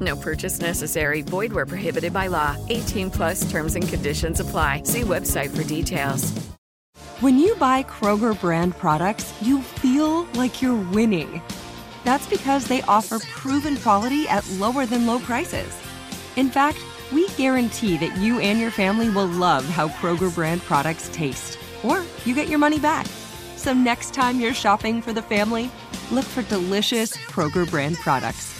No purchase necessary. Void where prohibited by law. 18 plus terms and conditions apply. See website for details. When you buy Kroger brand products, you feel like you're winning. That's because they offer proven quality at lower than low prices. In fact, we guarantee that you and your family will love how Kroger brand products taste, or you get your money back. So next time you're shopping for the family, look for delicious Kroger brand products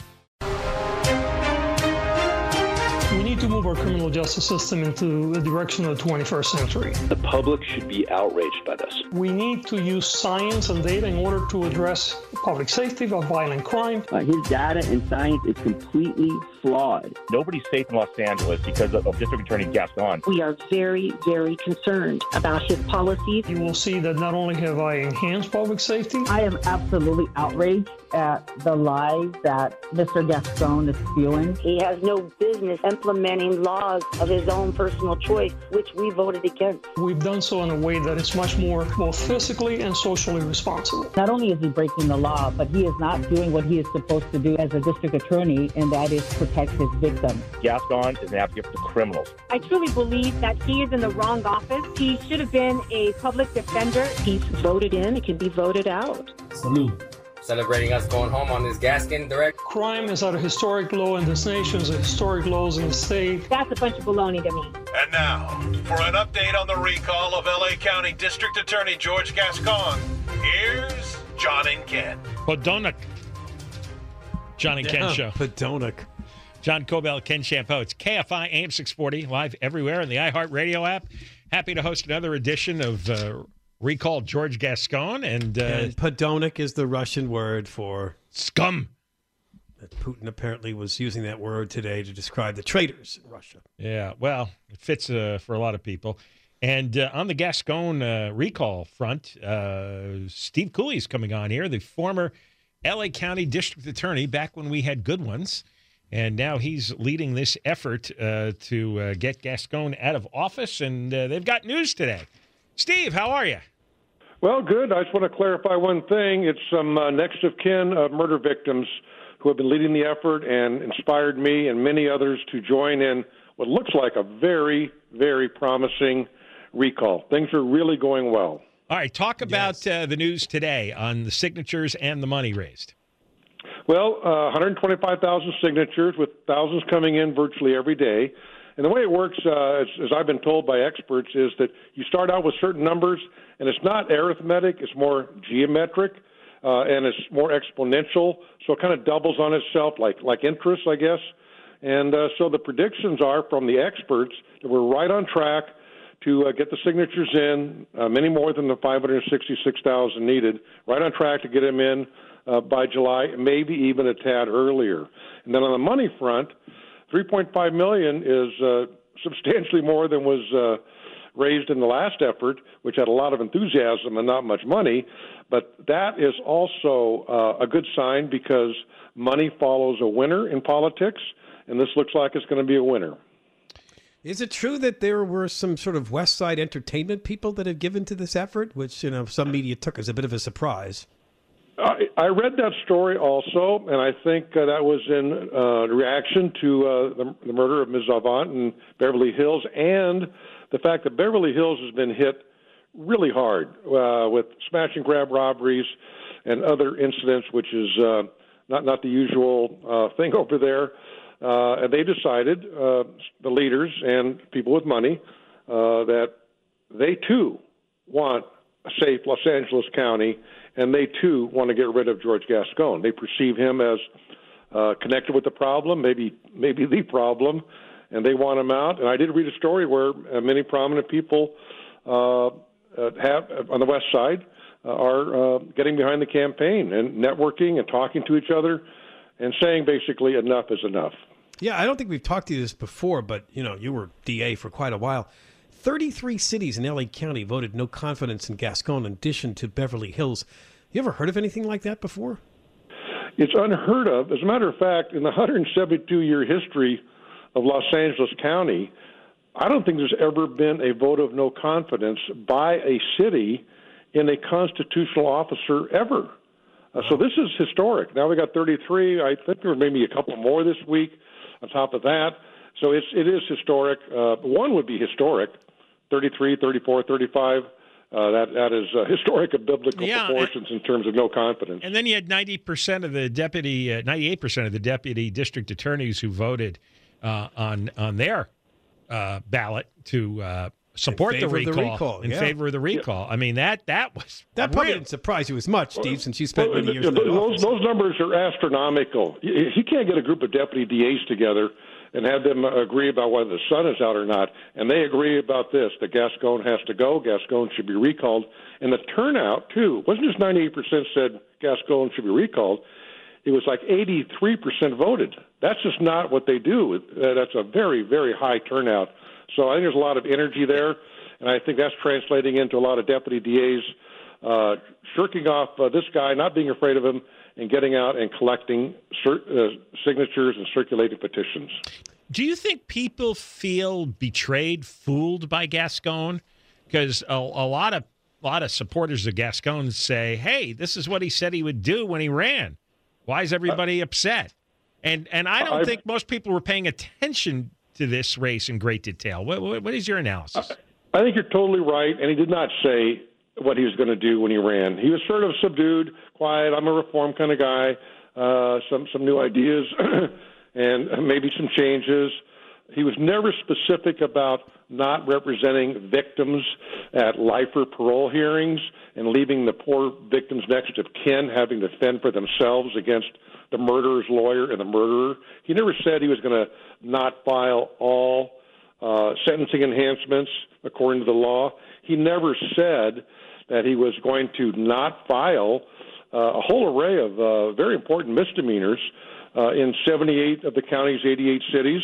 Our criminal justice system into the direction of the 21st century. The public should be outraged by this. We need to use science and data in order to address public safety of violent crime. Uh, his data and science is completely flawed. Nobody's safe in Los Angeles because of, of District Attorney Gascon. We are very, very concerned about his policies. You will see that not only have I enhanced public safety, I am absolutely outraged at the lies that Mr. Gascon is spewing. He has no business implementing laws of his own personal choice, which we voted against. we've done so in a way that is much more both physically and socially responsible. Not only is he breaking the law, but he is not doing what he is supposed to do as a district attorney, and that is protect his victims. Gascon is an advocate for criminals. I truly believe that he is in the wrong office. He should have been a public defender. He's voted in, it can be voted out. Salute. Celebrating us going home on this Gaskin direct. Crime is at a historic low in this nation, is at historic lows in the state. That's a bunch of baloney to me. And now, for an update on the recall of LA County District Attorney George Gascon, here's John and Ken. Podonic. John and Ken show. Podonic. John Kobylt, Ken Chiampou. It's KFI AM 640, live everywhere in the iHeartRadio app. Happy to host another edition of uh, Recall George Gascon. And, uh, And Podonic is the Russian word for scum. Putin apparently was using that word today to describe the traitors in Russia. Yeah, well, it fits uh, for a lot of people. And uh, on the Gascon uh, recall front, uh, Steve is coming on here, the former LA County District Attorney, back when we had good ones. And now he's leading this effort uh, to uh, get Gascon out of office. And uh, they've got news today. Steve, how are you? Well, good. I just want to clarify one thing. It's some uh, next of kin of murder victims who have been leading the effort and inspired me and many others to join in what looks like a very, very promising recall. Things are really going well. All right, talk about uh, the news today on the signatures and the money raised. Well, uh, 125,000 signatures with thousands coming in virtually every day. And the way it works, uh, as, as I've been told by experts, is that you start out with certain numbers, and it's not arithmetic, it's more geometric, uh, and it's more exponential. So it kind of doubles on itself, like like interest, I guess. And uh, so the predictions are from the experts that we're right on track to uh, get the signatures in, uh, many more than the 566,000 needed, right on track to get them in uh, by July, maybe even a tad earlier. And then on the money front, 3.5 million is uh, substantially more than was uh, raised in the last effort, which had a lot of enthusiasm and not much money. But that is also uh, a good sign because money follows a winner in politics, and this looks like it's going to be a winner. Is it true that there were some sort of West Side Entertainment people that have given to this effort, which you know some media took as a bit of a surprise? I, I read that story also, and I think uh, that was in uh, reaction to uh, the, the murder of Ms. Avant in Beverly Hills and the fact that Beverly Hills has been hit really hard uh, with smash and grab robberies and other incidents, which is uh, not not the usual uh, thing over there. Uh, and they decided, uh, the leaders and people with money, uh, that they too want a safe Los Angeles County, and they too want to get rid of George Gascon. They perceive him as uh, connected with the problem, maybe maybe the problem, and they want him out. And I did read a story where uh, many prominent people uh, uh, have on the West Side uh, are uh, getting behind the campaign and networking and talking to each other and saying basically enough is enough. Yeah, I don't think we've talked to you this before, but you know, you were DA for quite a while. 33 cities in LA County voted no confidence in Gascon in addition to Beverly Hills. You ever heard of anything like that before? It's unheard of. As a matter of fact, in the 172 year history of Los Angeles County, I don't think there's ever been a vote of no confidence by a city in a constitutional officer ever. Uh, so this is historic. Now we got 33. I think there may be a couple more this week on top of that. So it's it is historic. Uh, one would be historic, 33, 34, 35. Uh, that that is uh, historic of biblical Yeah, proportions in terms of no confidence. And then you had 90% of the deputy, uh, 98% of the deputy district attorneys who voted uh, on on their uh, ballot to uh, support favor of the recall, recall, in yeah. favor of the recall. I mean that that was That probably real. didn't surprise you as much, Steve, since you spent Well, many years th- in that those, those numbers are astronomical. You, you can't get a group of deputy DAs together and have them agree about whether the sun is out or not, and they agree about this: that Gascon has to go, Gascon should be recalled, and the turnout too wasn't just 98% said Gascon should be recalled. It was like 83% voted. That's just not what they do. Uh, That's a very, very high turnout. So I think there's a lot of energy there, and I think that's translating into a lot of deputy DAs uh, shirking off uh, this guy, not being afraid of him, and getting out and collecting uh, signatures and circulating petitions. Do you think people feel betrayed, fooled by Gascon? Because a, a lot of a lot of supporters of Gascon say, "Hey, this is what he said he would do when he ran. Why is everybody upset?" And and I don't I- think most people were paying attention to this race in great detail. What, what, what is your analysis? I think you're totally right, and he did not say what he was going to do when he ran. He was sort of subdued, quiet. I'm a reform kind of guy. Uh, some some new ideas, and maybe some changes. He was never specific about not representing victims at life or parole hearings and leaving the poor victims next of kin having to fend for themselves against the murderer's lawyer and the murderer. He never said he was going to not file all uh, sentencing enhancements according to the law. He never said that he was going to not file uh, a whole array of uh, very important misdemeanors uh, in 78 of the county's 88 cities,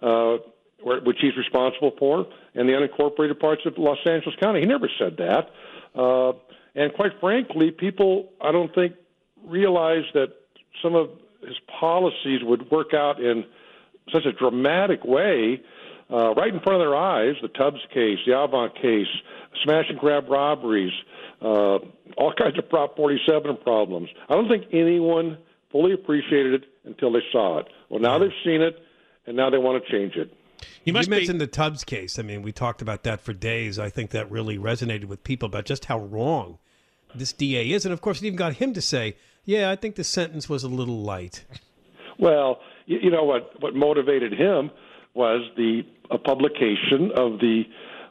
where, which he's responsible for, and the unincorporated parts of Los Angeles County. He never said that. Uh, and quite frankly, people, I don't think, realize that some of his policies would work out in such a dramatic way uh, right in front of their eyes the Tubbs case, the Avant case, smash and grab robberies, uh, all kinds of Prop 47 problems. I don't think anyone fully appreciated it until they saw it. Well, now they've seen it, and now they want to change it. You, mentioned the Tubbs case. I mean, we talked about that for days. I think that really resonated with people about just how wrong this DA is. And of course, it even got him to say, yeah, I think the sentence was a little light. Well, you, you know what? What motivated him was the a publication of the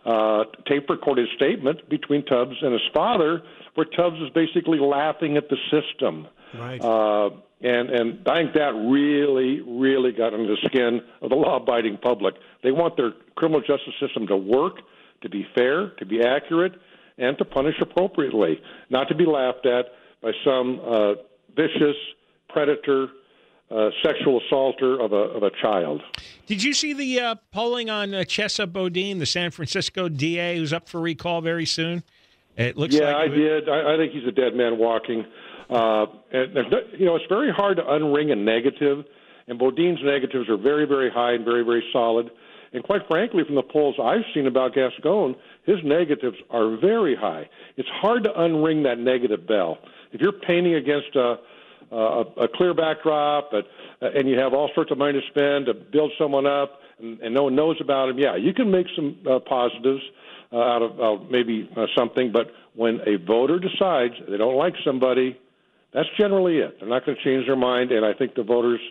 uh, tape-recorded statement between Tubbs and his father, where Tubbs was basically laughing at the system. Right. Uh, and and I think that really, really got under the skin of the law-abiding public. They want their criminal justice system to work, to be fair, to be accurate, and to punish appropriately, not to be laughed at by some uh, vicious predator, uh, sexual assaulter of a of a child. Did you see the uh, polling on uh, Chesa Boudin, the San Francisco DA, who's up for recall very soon? It looks like yeah, like I did. I, I think he's a dead man walking. Uh, and there's no, you know, it's very hard to unring a negative, and Boudin's negatives are very, very high and very, very solid. And quite frankly, from the polls I've seen about Gascon, his negatives are very high. It's hard to unring that negative bell. If you're painting against a a, a clear backdrop, but, uh, and you have all sorts of money to spend to build someone up, and, and no one knows about him. Yeah, you can make some uh, positives uh, out of uh, maybe uh, something, but when a voter decides they don't like somebody, That's generally it. They're not going to change their mind, and I think the voters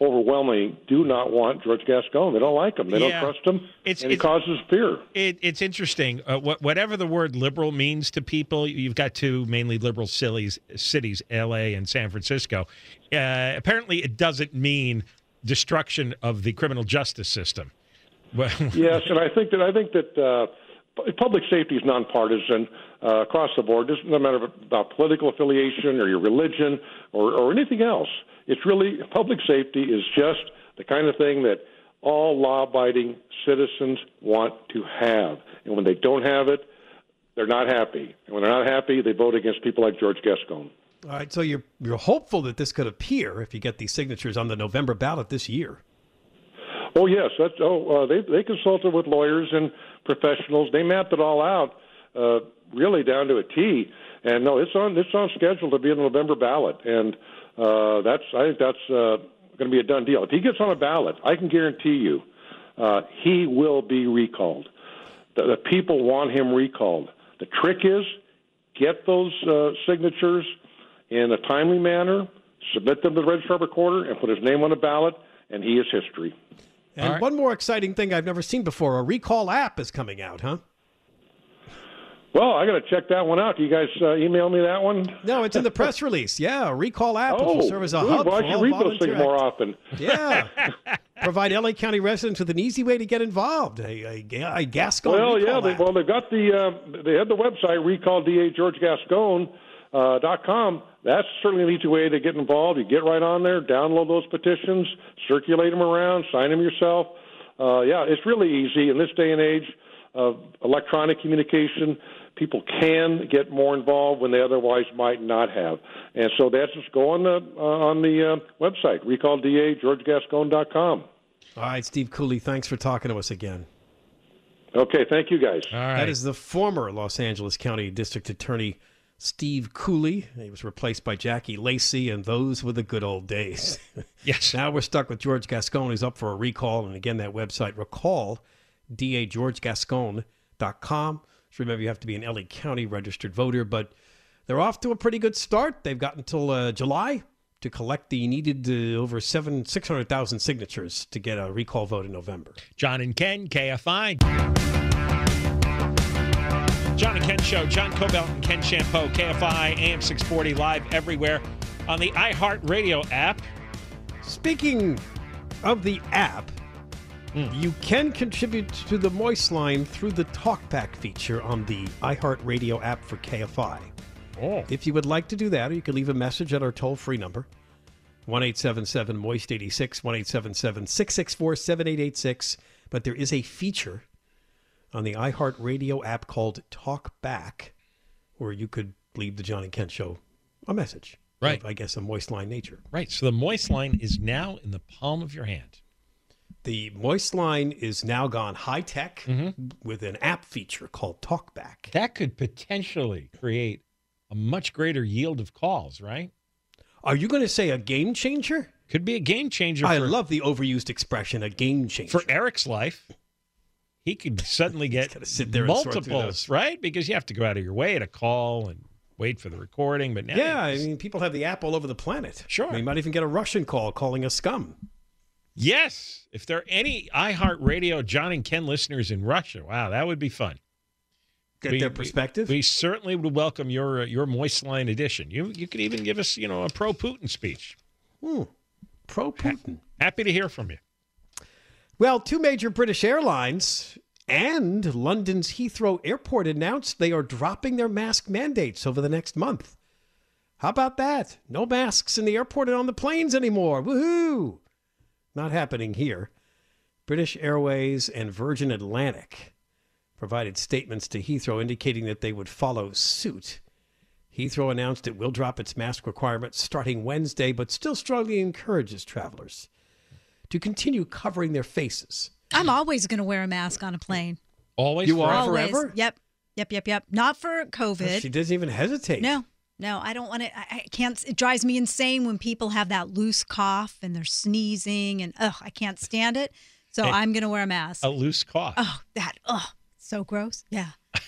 overwhelmingly do not want George Gascon. They don't like him. They Yeah. don't trust him, It's- and it's- causes fear. It, it's interesting. Uh, what, whatever the word liberal means to people, you've got two mainly liberal cities, cities L.A. and San Francisco. Uh, apparently, it doesn't mean destruction of the criminal justice system. Well, yes, and I think that I think that uh, public safety is nonpartisan uh, across the board. Doesn't no matter about political affiliation or your religion or, or anything else. It's really public safety is just the kind of thing that all law-abiding citizens want to have, and when they don't have it, they're not happy. And when they're not happy, they vote against people like George Gascon. All right, so you're you're hopeful that this could appear if you get these signatures on the November ballot this year. Oh yes, that's oh uh, they they consulted with lawyers and professionals. They mapped it all out, uh, really down to a T. And no, it's on it's on schedule to be on the November ballot, and uh, that's I think that's uh, going to be a done deal. If he gets on a ballot, I can guarantee you, uh, he will be recalled. The, the people want him recalled. The trick is get those uh, signatures in a timely manner, submit them to the registrar recorder, and put his name on the ballot, and he is history. And one more exciting thing I've never seen before: a recall app is coming out, huh? Well, I got to check that one out. Can you guys uh, email me that one? No, it's in the press release. Yeah, a recall app which will Oh, serve as a good. hub Well, I for should all read those things more often. Yeah, provide LA County residents with an easy way to get involved. A, a, a Gascon well, recall yeah. They, well, they've got the uh, they had the website recalldageorgegascon uh, dot com. That's certainly an easy way to get involved. You get right on there, download those petitions, circulate them around, sign them yourself. Uh, yeah, it's really easy in this day and age of electronic communication. People can get more involved when they otherwise might not have, and so that's just go on the uh, on the uh, website recalldageorgegascon dot com. All right, Steve Cooley, thanks for talking to us again. Okay, thank you guys. All right. That is the former Los Angeles County District Attorney Steve Cooley. He was replaced by Jackie Lacey, and those were the good old days. yes. Now we're stuck with George Gascon, who's up for a recall. And again, that website, recall, dageorgegascon.com. So remember, you have to be an LA County registered voter, but they're off to a pretty good start. They've got until uh, July to collect the needed uh, over seven, 600,000 signatures to get a recall vote in November. John and Ken, KFI. John and Ken Show, John Kobylt and Ken Chiampou, KFI, AM 640, live everywhere on the iHeartRadio app. Speaking of the app, Hmm. you can contribute to the Moist Line through the TalkBack feature on the iHeartRadio app for KFI. Oh. If you would like to do that, or you can leave a message at our toll free number 1 877 Moist 86, 1 877 664 7886. But there is a feature on the iHeartRadio app called TalkBack where you could leave the John and Kent Show a message. Right. Of, I guess a Moist Line nature. Right. So the Moist line is now in the palm of your hand. The Moist Line is now gone high tech mm-hmm. with an app feature called TalkBack. That could potentially create a much greater yield of calls, right? Are you going to say a game changer? Could be a game changer. I for, love the overused expression, a game changer. for Eric's life. He could suddenly get gotta sit there and sort multiples, right? Because you have to go out of your way to call and wait for the recording. But now, yeah, I mean, people have the app all over the planet. Sure. You might even get a Russian call calling us scum. yes, if there are any iHeartRadio John and Ken listeners in Russia, wow, that would be fun. Get We- their perspective. We, certainly would welcome your uh, your Moist Line edition. You you could even give us you know a pro Putin speech. Hmm. Pro Putin. Happy to hear from you. Well, two major British airlines and London's Heathrow Airport announced they are dropping their mask mandates over the next month. How about that? No masks in the airport and on the planes anymore. Woohoo! Not happening here. British Airways and Virgin Atlantic provided statements to Heathrow indicating that they would follow suit. Heathrow announced it will drop its mask requirements starting Wednesday, but still strongly encourages travelers to continue covering their faces. I'm always going to wear a mask on a plane. Always, You are always. forever? Yep. Yep. Yep. Yep. Not for COVID. She doesn't even hesitate. No, no, I don't want it. I, I can't. It drives me insane when people have that loose cough and they're sneezing and ugh, I can't stand it. So Hey, I'm going to wear a mask. A loose cough. Oh, that ugh, so gross. Yeah.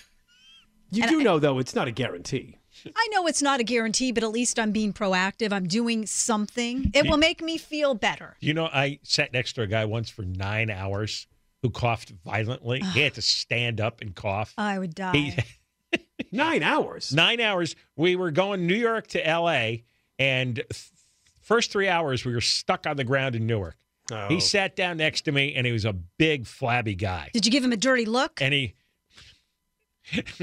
You And do I- know, though, it's not a guarantee. I know it's not a guarantee, but at least I'm being proactive. I'm doing something. It will make me feel better. You know, I sat next to a guy once for nine hours who coughed violently. he had to stand up and cough. I would die. He- Nine hours. Nine hours. We were going New York to L.A. and th- first three hours we were stuck on the ground in Newark. Oh. He sat down next to me and he was a big flabby guy. Did you give him a dirty look? And he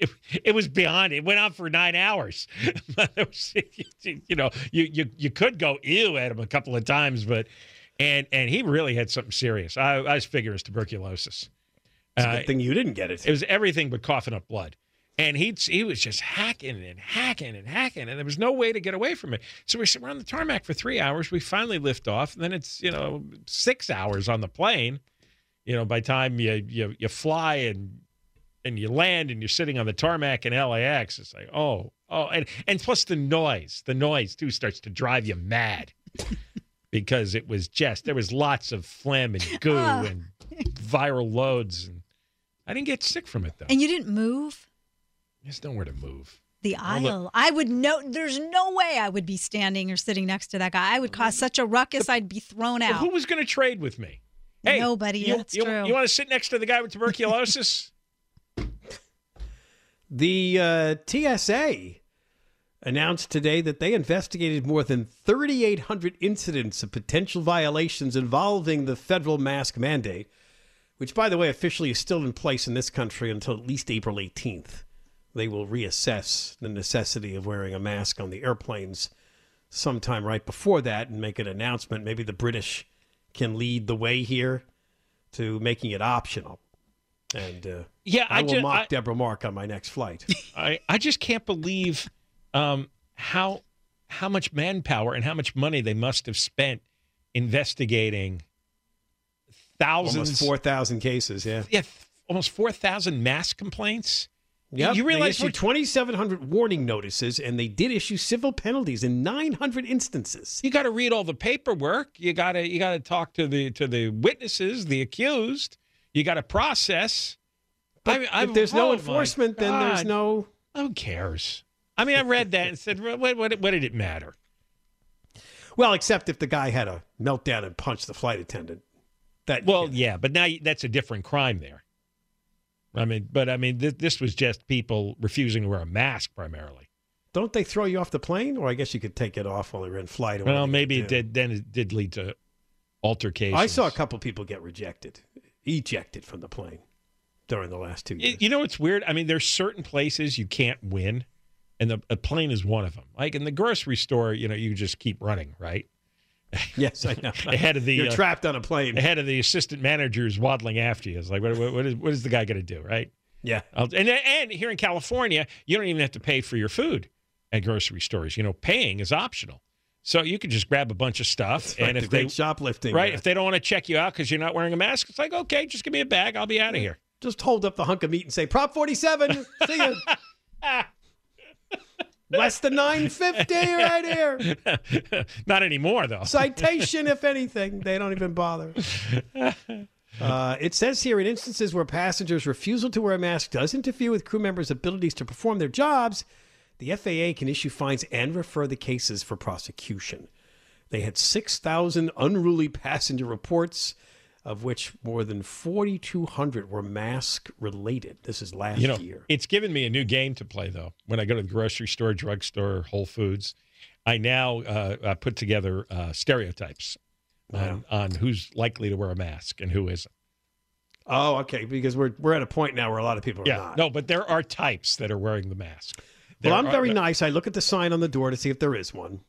it, it was beyond it went on for nine hours But was- you know you, you you could go ew at him a couple of times but and and he really had something serious i, I was figuring it was tuberculosis It's a Uh, good thing you didn't get it. it was everything but coughing up blood. And he he was just hacking and hacking and hacking, and there was no way to get away from it. So we we're on the tarmac for three hours. We finally lift off, and then it's you know six hours on the plane. You know, by time you you you fly and and you land and you're sitting on the tarmac in LAX, it's like oh oh, and and plus the noise, the noise too starts to drive you mad because it was just there was lots of phlegm and goo Ah. and viral loads and. I didn't get sick from it though. And you didn't move There's nowhere to move. the aisle. I would know. There's no way I would be standing or sitting next to that guy. I would cause such a ruckus. I'd be thrown Well, out. who was going to trade with me? Hey, Nobody, You, that's you, true. You want to sit next to the guy with tuberculosis? The uh, TSA announced today that they investigated more than 3,800 incidents of potential violations involving the federal mask mandate, which, by the way, officially is still in place in this country until at least April 18th. They will reassess the necessity of wearing a mask on the airplanes sometime right before that and make an announcement. Maybe the British can lead the way here to making it optional. And uh, Yeah, I, I will ju- mock I- Deborah Mark on my next flight. I, I just can't believe um, how how much manpower and how much money they must have spent investigating thousands, Almost 4,000 cases, yeah. yeah, almost four thousand mass complaints. Yep. you realize they issued 2,700 warning notices, and they did issue civil penalties in 900 instances. you got to read all the paperwork. You got to you got to talk to the to the witnesses, the accused. You got to process. But I- if there's no enforcement, then there's no. Who cares? I mean, I read that and said, what, what, what did it matter? Well, except if the guy had a meltdown and punched the flight attendant. That Well, yeah, but now that's a different crime there. I mean, but I mean, th- this was just people refusing to wear a mask primarily. don't they throw you off the plane? Or I guess you could take it off while you're in flight. or Well, maybe it did. Then it did lead to altercations. I saw a couple people get rejected, ejected from the plane during the last two years. You know what's weird? I mean, there's certain places you can't win, and the a plane is one of them. Like in the grocery store, you know, you just keep running, right? Yes, I know. ahead of the You're uh, trapped on a plane. ahead of the assistant managers waddling after you. It's like, what, what, what is what is the guy going to do, right? Yeah. I'll- and and here in California, you don't even have to pay for your food at grocery stores. You know, paying is optional, so you can just grab a bunch of stuff. right, and the if they great shoplifting, right, uh, if they don't want to check you out because you're not wearing a mask, it's like, okay, just give me a bag, I'll be out of here. Just hold up the hunk of meat and say, Prop 47, see you. Less than 950 right here. not anymore though. Citation, if anything. They don't even bother. Uh, it says here in instances where passengers' refusal to wear a mask does interfere with crew members' abilities to perform their jobs, the FAA can issue fines and refer the cases for prosecution. They had 6,000 unruly passenger reports, of which more than 4,200 were mask related. This is last you know, year. it's given me a new game to play though. When I go to the grocery store, drugstore, Whole Foods, I now uh, uh, put together uh, stereotypes on, on who's likely to wear a mask and who isn't. Oh, okay. Because we're, we're at a point now where a lot of people are Yeah, not. no, but there are types that are wearing the mask. There Well, I'm are- very nice. I look at the sign on the door to see if there is one.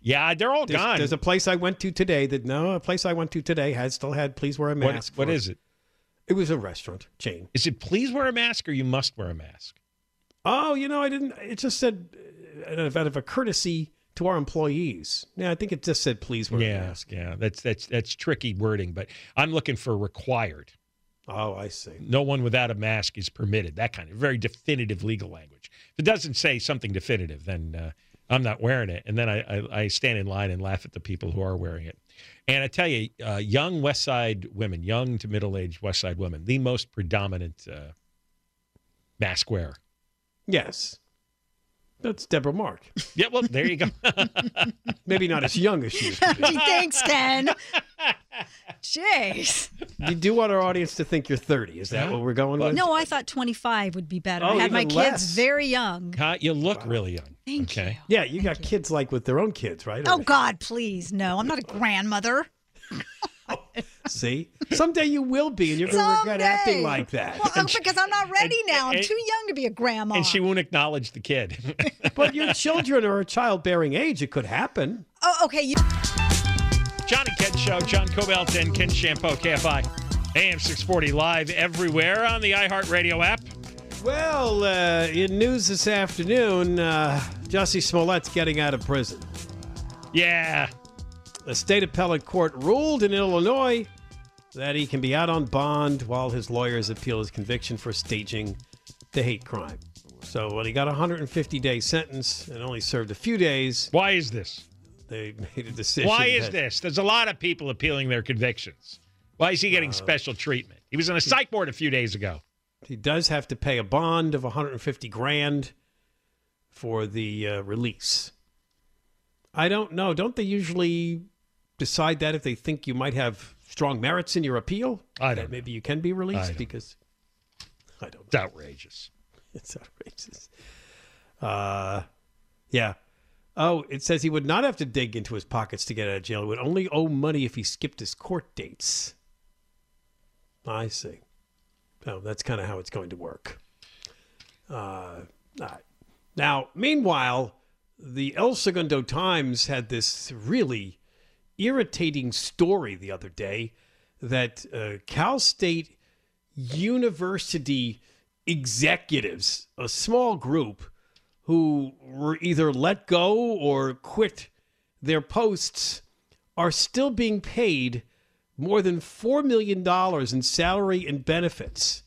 Yeah, they're all There's, gone. there's a place I went to today that no, a place I went to today had still had please wear a mask. what for- is it? It was a restaurant chain. Is it please wear a mask or you must wear a mask? Oh, you know, I didn't. It just said out of a courtesy to our employees. Yeah, I think it just said please wear a mask. yeah. That's that's that's tricky wording, but I'm looking for required. Oh, I see. No one without a mask is permitted. That kind of very definitive legal language. If it doesn't say something definitive, then uh, I'm not wearing it. And then I, I, I stand in line and laugh at the people who are wearing it. And I tell you, uh, young West Side women, young to middle aged West Side women, the most predominant uh, mask wearer. Yes. That's Deborah Mark. Yeah, well, there you go. Maybe not as young as she used to. Thanks, Ken. Jeez. You do want our audience to think you're 30. Is that what we're going with? No, I thought 25 would be better. Oh, I had my even kids less. very young. Huh? You look really young. Thank okay. Yeah, you got kids like with their own kids, right? Oh, God, please. No, I'm not a grandmother. See? Someday you will be, and you're going to regret acting like that. Well, oh, because I'm not ready now. I'm and- too young to be a grandma. And she won't acknowledge the kid. but your children are a childbearing age. It could happen. oh, okay. You- John and Ken Show, John Kobylt and Ken Chiampou, KFI, AM 640 live everywhere on the iHeartRadio app. Well, uh, in news this afternoon, uh, Jussie Smollett's getting out of prison. Yeah. The state appellate court ruled in Illinois that he can be out on bond while his lawyers appeal his conviction for staging the hate crime. So when he got a 150 day sentence and only served a few days, Why is this? They made a decision. Why is that- this? There's a lot of people appealing their convictions. Why is he Uh, getting special treatment? He was on a psych board a few days ago. He does have to pay a bond of 150 grand for the uh, release. I don't know. Don't they usually decide that if they think you might have strong merits in your appeal? I that don't maybe you can be released don't because I don't. It's outrageous. It's outrageous. Uh, yeah. Oh, it says he would not have to dig into his pockets to get out of jail. He would only owe money if he skipped his court dates. I see. Oh, that's kind of how it's going to work. Uh. Now, meanwhile, the El Segundo Times had this really irritating story the other day that uh, Cal State University executives, a small group who were either let go or quit their posts, are still being paid more than $4 million in salary and benefits.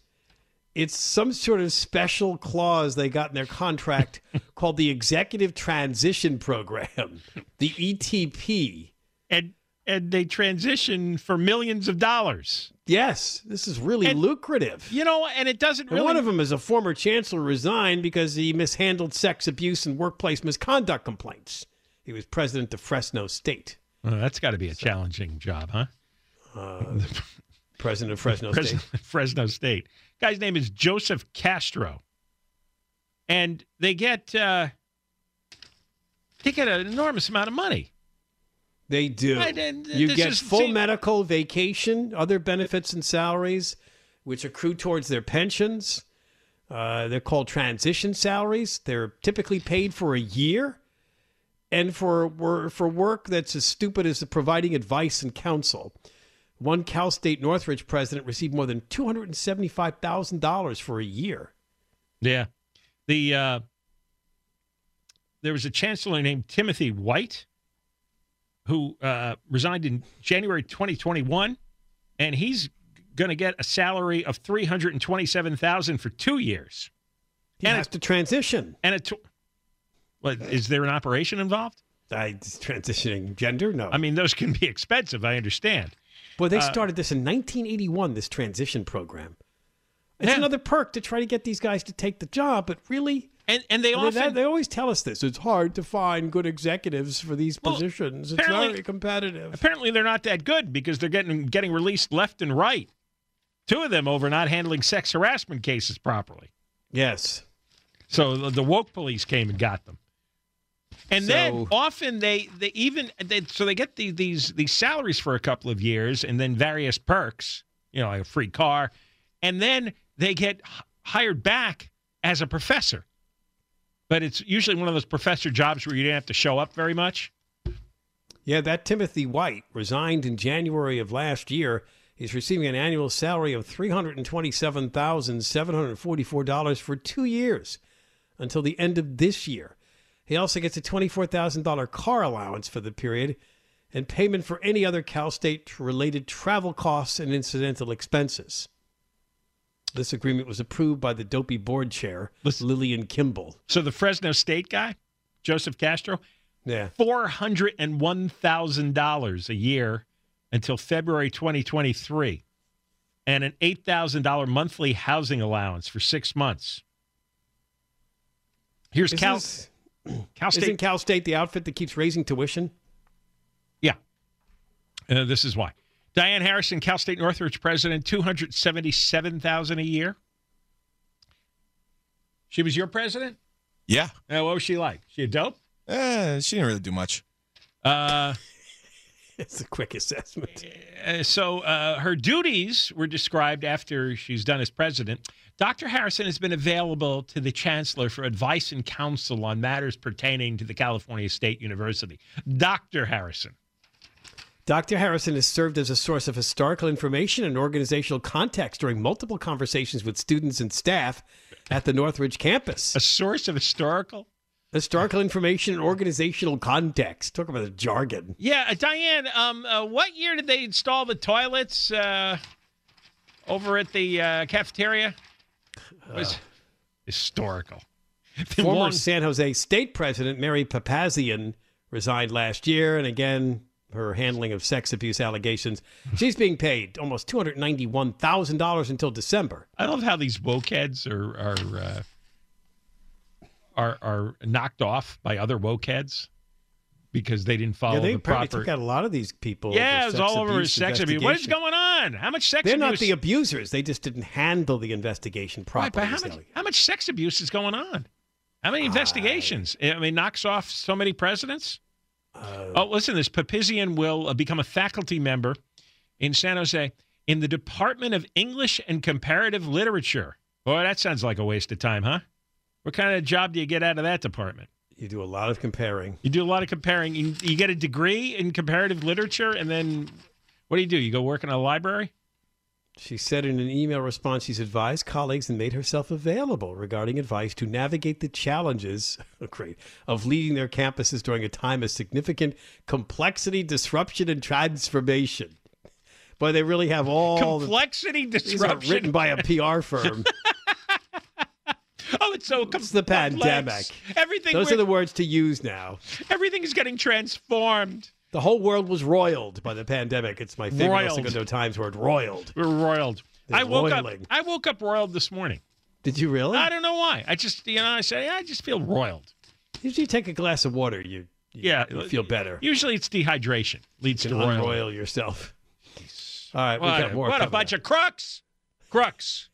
It's some sort of special clause they got in their contract called the Executive Transition Program, the ETP. And and they transition for millions of dollars. Yes, this is really And- lucrative. You know, and it doesn't And really. one of them is a former chancellor resigned because he mishandled sex abuse and workplace misconduct complaints. He was president of Fresno State. Oh, that's got to be a challenging job, huh? Uh, president of Fresno President State. of Fresno State. Guy's name is Joseph Castro, and they get uh, they get an enormous amount of money. They do. Right, and You get full see- medical, vacation, other benefits and salaries, which accrue towards their pensions. Uh, they're called transition salaries. They're typically paid for a year, and for wor- for work that's as stupid as providing advice and counsel. One Cal State Northridge president received more than two hundred and seventy five thousand dollars for a year. Yeah, the uh, there was a chancellor named Timothy White who uh, resigned in January 2021, and he's going to get a salary of three hundred and twenty-seven thousand for two years. He And has to transition. And it, what is there an operation involved? I transitioning gender? No. I mean, those can be expensive. I understand. Well, they Uh, started this in 1981, this transition program. It's Yeah. another perk to try to get these guys to take the job, but really, And and they I mean, often that- they always tell us this. It's hard to find good executives for these Well, positions. It's very competitive. apparently they're not that good because they're getting getting released left and right. Two of them over not handling sex harassment cases properly. Yes. So the, the woke police came and got them. And then often they they even they, so they get the, these these salaries for a couple of years and then various perks, you know, like a free car, and then they get hired back as a professor. But it's usually one of those professor jobs where you don't have to show up very much. Yeah, that Timothy White resigned in January of last year. He's receiving an annual salary of $327,744 for two years until the end of this year. He also gets a $24,000 car allowance for the period and payment for any other Cal State related travel costs and incidental expenses. This agreement was approved by the Dopey board chair, Lillian Kimbell. So the Fresno State guy, Joseph Castro, Yeah. four hundred and one thousand dollars a year until February 2023, and an eight thousand dollar monthly housing allowance for six months. Here's Cal. this, Cal State. Isn't Cal State the outfit that keeps raising tuition? Yeah. Uh, this is why. Dianne Harrison, Cal State Northridge president, two hundred seventy-seven thousand a year. She was your president. Yeah. Uh, what was she like? She a dope? Uh, she didn't really do much. Uh, it's a quick assessment. Uh, so uh, her duties were described after she's done as president. Dr. Harrison has been available to the chancellor for advice and counsel on matters pertaining to the California State University. Dr. Harrison. Dr. Harrison has served as a source of historical information and organizational context during multiple conversations with students and staff at the Northridge campus. A source of historical? Historical information and organizational context. Talk about the jargon. Yeah, uh, Dianne, um, uh, what year did they install the toilets uh, over at the uh, cafeteria? It was historical. Former long- San Jose State President Mary Papazian resigned last year, and again, her handling of sex abuse allegations. She's being paid almost two hundred ninety-one thousand dollars until December. I love how these woke heads are are uh, are are knocked off by other woke heads because they didn't follow yeah, they the apparently proper. took out a lot of these people. yeah, sex all over sex abuse. What is going on? How much sex They're abuse? not the abusers. They just didn't handle the investigation right, properly. but how much how much sex abuse is going on? How many investigations? I mean, knocks off so many presidents. Oh, listen, this Papazian will uh, become a faculty member in San Jose in the Department of English and Comparative Literature. Boy, that sounds like a waste of time, huh? What kind of job do you get out of that department? You do a lot of comparing. You do a lot of comparing. You, you get a degree in comparative literature, and then what do you do? You go work in a library? She said in an email response she's advised colleagues and made herself available regarding advice to navigate the challenges oh, great, of leading their campuses during a time of significant complexity, disruption, and transformation. Boy, they really have all the- Complexity, these disruption. written by a PR firm. Oh, it's so com- it's the pandemic. complex. Everything. Those we're- are the words to use now. Everything is getting transformed. The whole world was roiled by the pandemic. It's my favorite Roiled. Segundo Times word, roiled. We're roiled. I woke up. I woke up roiled this morning. Did you really? I don't know why. I just, you know, I say I just feel roiled. Usually you take a glass of water, you, you Yeah, you feel better. Usually it's dehydration leads You to roiling. unroil yourself. All right, we What, got more. what a bunch up. of crooks. Crooks.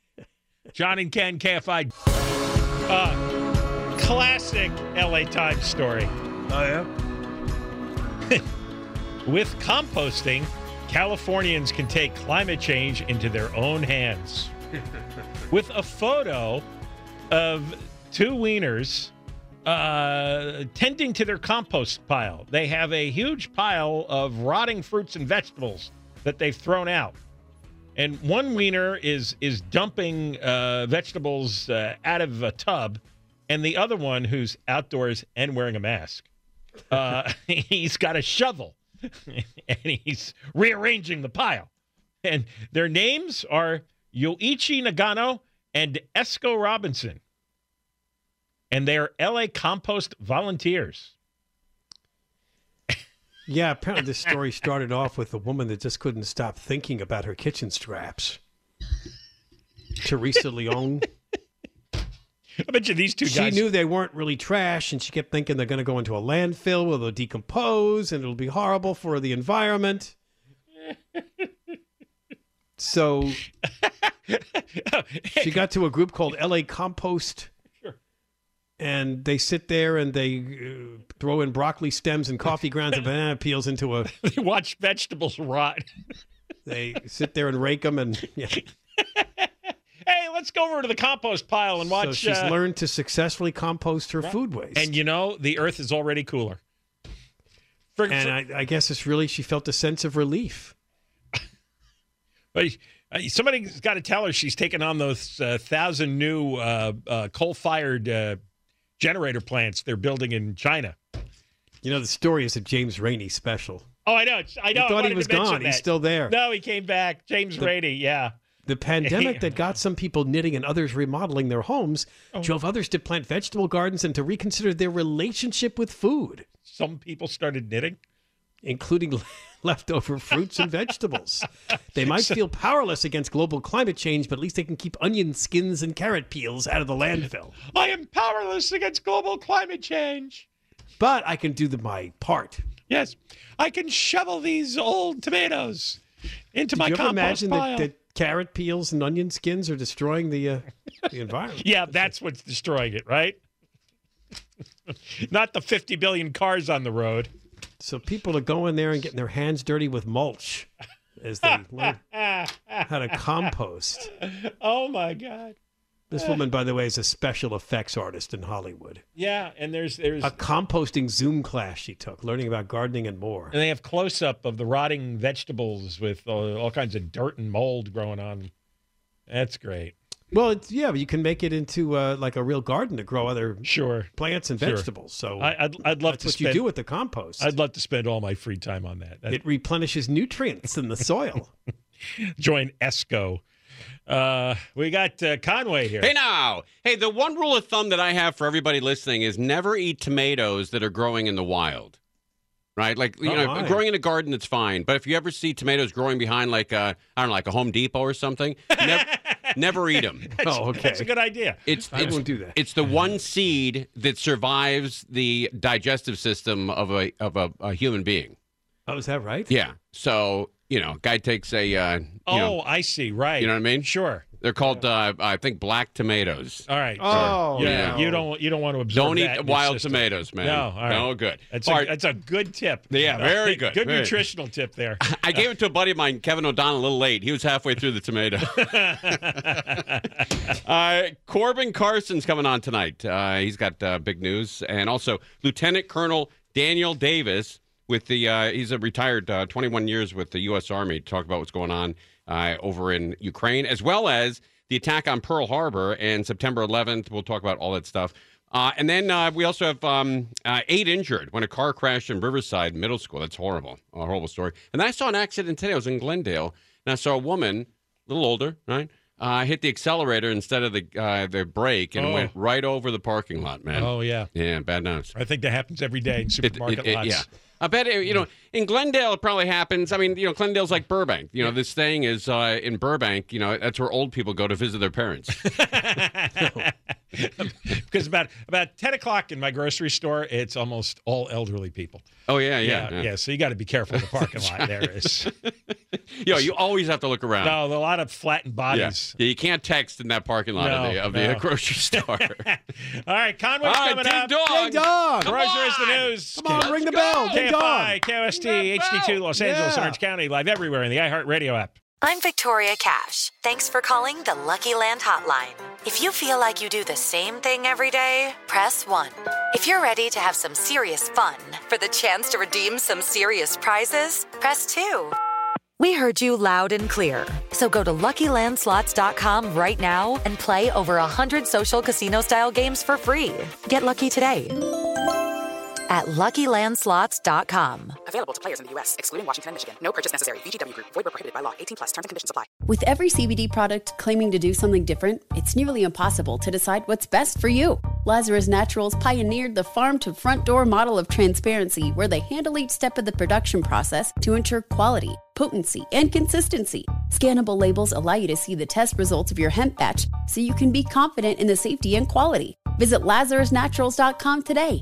John and Ken, KFI. Uh, classic LA Times story. Oh, yeah? With composting, Californians can take climate change into their own hands. With a photo of two wieners uh, tending to their compost pile. They have a huge pile of rotting fruits and vegetables that they've thrown out. And one wiener is is dumping uh, vegetables uh, out of a tub, and the other one, who's outdoors and wearing a mask, uh, he's got a shovel and he's rearranging the pile. And their names are Yoichi Nagano and Esco Robinson. And they are LA Compost volunteers. Yeah, apparently this story started off with a woman that just couldn't stop thinking about her kitchen scraps. Teresa Leone. I bet you these two She guys. knew they weren't really trash, and she kept thinking they're going to go into a landfill where they'll decompose and it'll be horrible for the environment. So she got to a group called LA Compost. And they sit there and they uh, throw in broccoli stems and coffee grounds and banana peels into a. they watch vegetables rot. They sit there and rake them and. Yeah. Let's go over to the compost pile and watch. so she's uh, learned to successfully compost her food waste. And you know, the earth is already cooler. For- and for- I, I guess it's really she felt a sense of relief. But uh, somebody's got to tell her she's taking on those uh, thousand new uh, uh, coal-fired uh, generator plants they're building in China. You know, the story is a James Rainey special. Oh, I know. I know. I thought he was gone. He's still there. No, he came back. James The- Rainey. Yeah. The pandemic that got some people knitting and others remodeling their homes Oh. drove others to plant vegetable gardens and to reconsider their relationship with food. Some people started knitting. including leftover fruits and vegetables. They might feel powerless against global climate change, but at least they can keep onion skins and carrot peels out of the landfill. I am powerless against global climate change. But I can do the, my part. Yes, I can shovel these old tomatoes into Did my you compost imagine pile. that, that carrot peels and onion skins are destroying the uh, the environment? yeah, that's what's destroying it, right? Not the 50 billion cars on the road. So people are going there and getting their hands dirty with mulch as they learn how to compost. Oh my God. This woman, by the way, is a special effects artist in Hollywood. Yeah, and there's there's A composting Zoom class she took, learning about gardening and more. and they have close up of the rotting vegetables with uh, all kinds of dirt and mold growing on. That's great. Well, it's, yeah, but you can make it into uh, like a real garden to grow other sure plants and Sure. vegetables. So I, I'd I'd love that's to what spend, you do with the compost. I'd love to spend all my free time on that. That- it replenishes nutrients in the soil. join ESCO. Uh, we got uh, Conway here. Hey now, hey, the one rule of thumb that I have for everybody listening is never eat tomatoes that are growing in the wild. Right, like you Oh, know, my. growing in a garden that's fine. But if you ever see tomatoes growing behind, like a, I don't know, like a Home Depot or something, never, never eat them. That's, Oh, okay. That's a good idea. It's, I it's won't do that. It's the one seed that survives the digestive system of a of a, a human being. Oh, is that right? Yeah. So you know, guy takes a. Uh, you Oh, know, I see. Right. you know what I mean? Sure. They're called, uh, I think, black tomatoes. All right. Oh, yeah. yeah. You don't you don't want to absorb Don't that eat in your wild system. tomatoes, man. No. All right. No, good. That's All a, right. that's a good tip. Yeah, very good, Good very- nutritional tip there. I gave it to a buddy of mine, Kevin O'Donnell, a little late. He was halfway through the tomato. uh, Corbin Carson's coming on tonight. Uh, he's got uh, big news. And also, Lieutenant Colonel Daniel Davis, with the uh, he's a retired uh, 21 years with the U.S. Army, to talk about what's going on uh, over in Ukraine, as well as the attack on Pearl Harbor and September 11th. We'll talk about all that stuff. Uh, and then uh, we also have um, uh, eight injured when a car crashed in Riverside Middle School. That's horrible, a horrible story. And then I saw an accident today. I was in Glendale, and I saw a woman, a little older, right, uh, hit the accelerator instead of the uh, the brake, and Oh. went right over the parking lot. Man, Oh yeah. yeah, bad news. I think that happens every day in It- supermarket it- it- lots. yeah. I bet it, you know in Glendale it probably happens. I mean, you know, Glendale's like Burbank. You know, this thing is uh, in Burbank. You know, that's where old people go to visit their parents. because about about ten o'clock in my grocery store, it's almost all elderly people. Oh yeah, Yeah, yeah, yeah. so you got to be careful in the parking lot. There is Yo, you always have to look around. no, a lot of flattened bodies. yeah, you can't text in that parking lot of the, of no. uh, grocery store. All right, Conway's All right, coming Ding up. Dong. Ding dong. Come Roger is the on. news. Come on, ring the bell. Ding dong. KFI, KOST, HD2, Los Angeles, Yeah. Orange County, live everywhere in the iHeartRadio app. I'm Victoria Cash. Thanks for calling the Lucky Land Hotline. If you feel like you do the same thing every day, press 1. If you're ready to have some serious fun for the chance to redeem some serious prizes, press 2. We heard you loud and clear. So go to LuckyLandSlots.com right now and play over 100 social casino-style games for free. Get lucky today at LuckyLandSlots.com. Available to players in the U.S., excluding Washington and Michigan. No purchase necessary. VGW Group. Void where prohibited by law. 18 plus. Terms and conditions apply. With every CBD product claiming to do something different, it's nearly impossible to decide what's best for you. Lazarus Naturals pioneered the farm to front door model of transparency where they handle each step of the production process to ensure quality, potency, and consistency. Scannable labels allow you to see the test results of your hemp batch so you can be confident in the safety and quality. Visit LazarusNaturals.com today.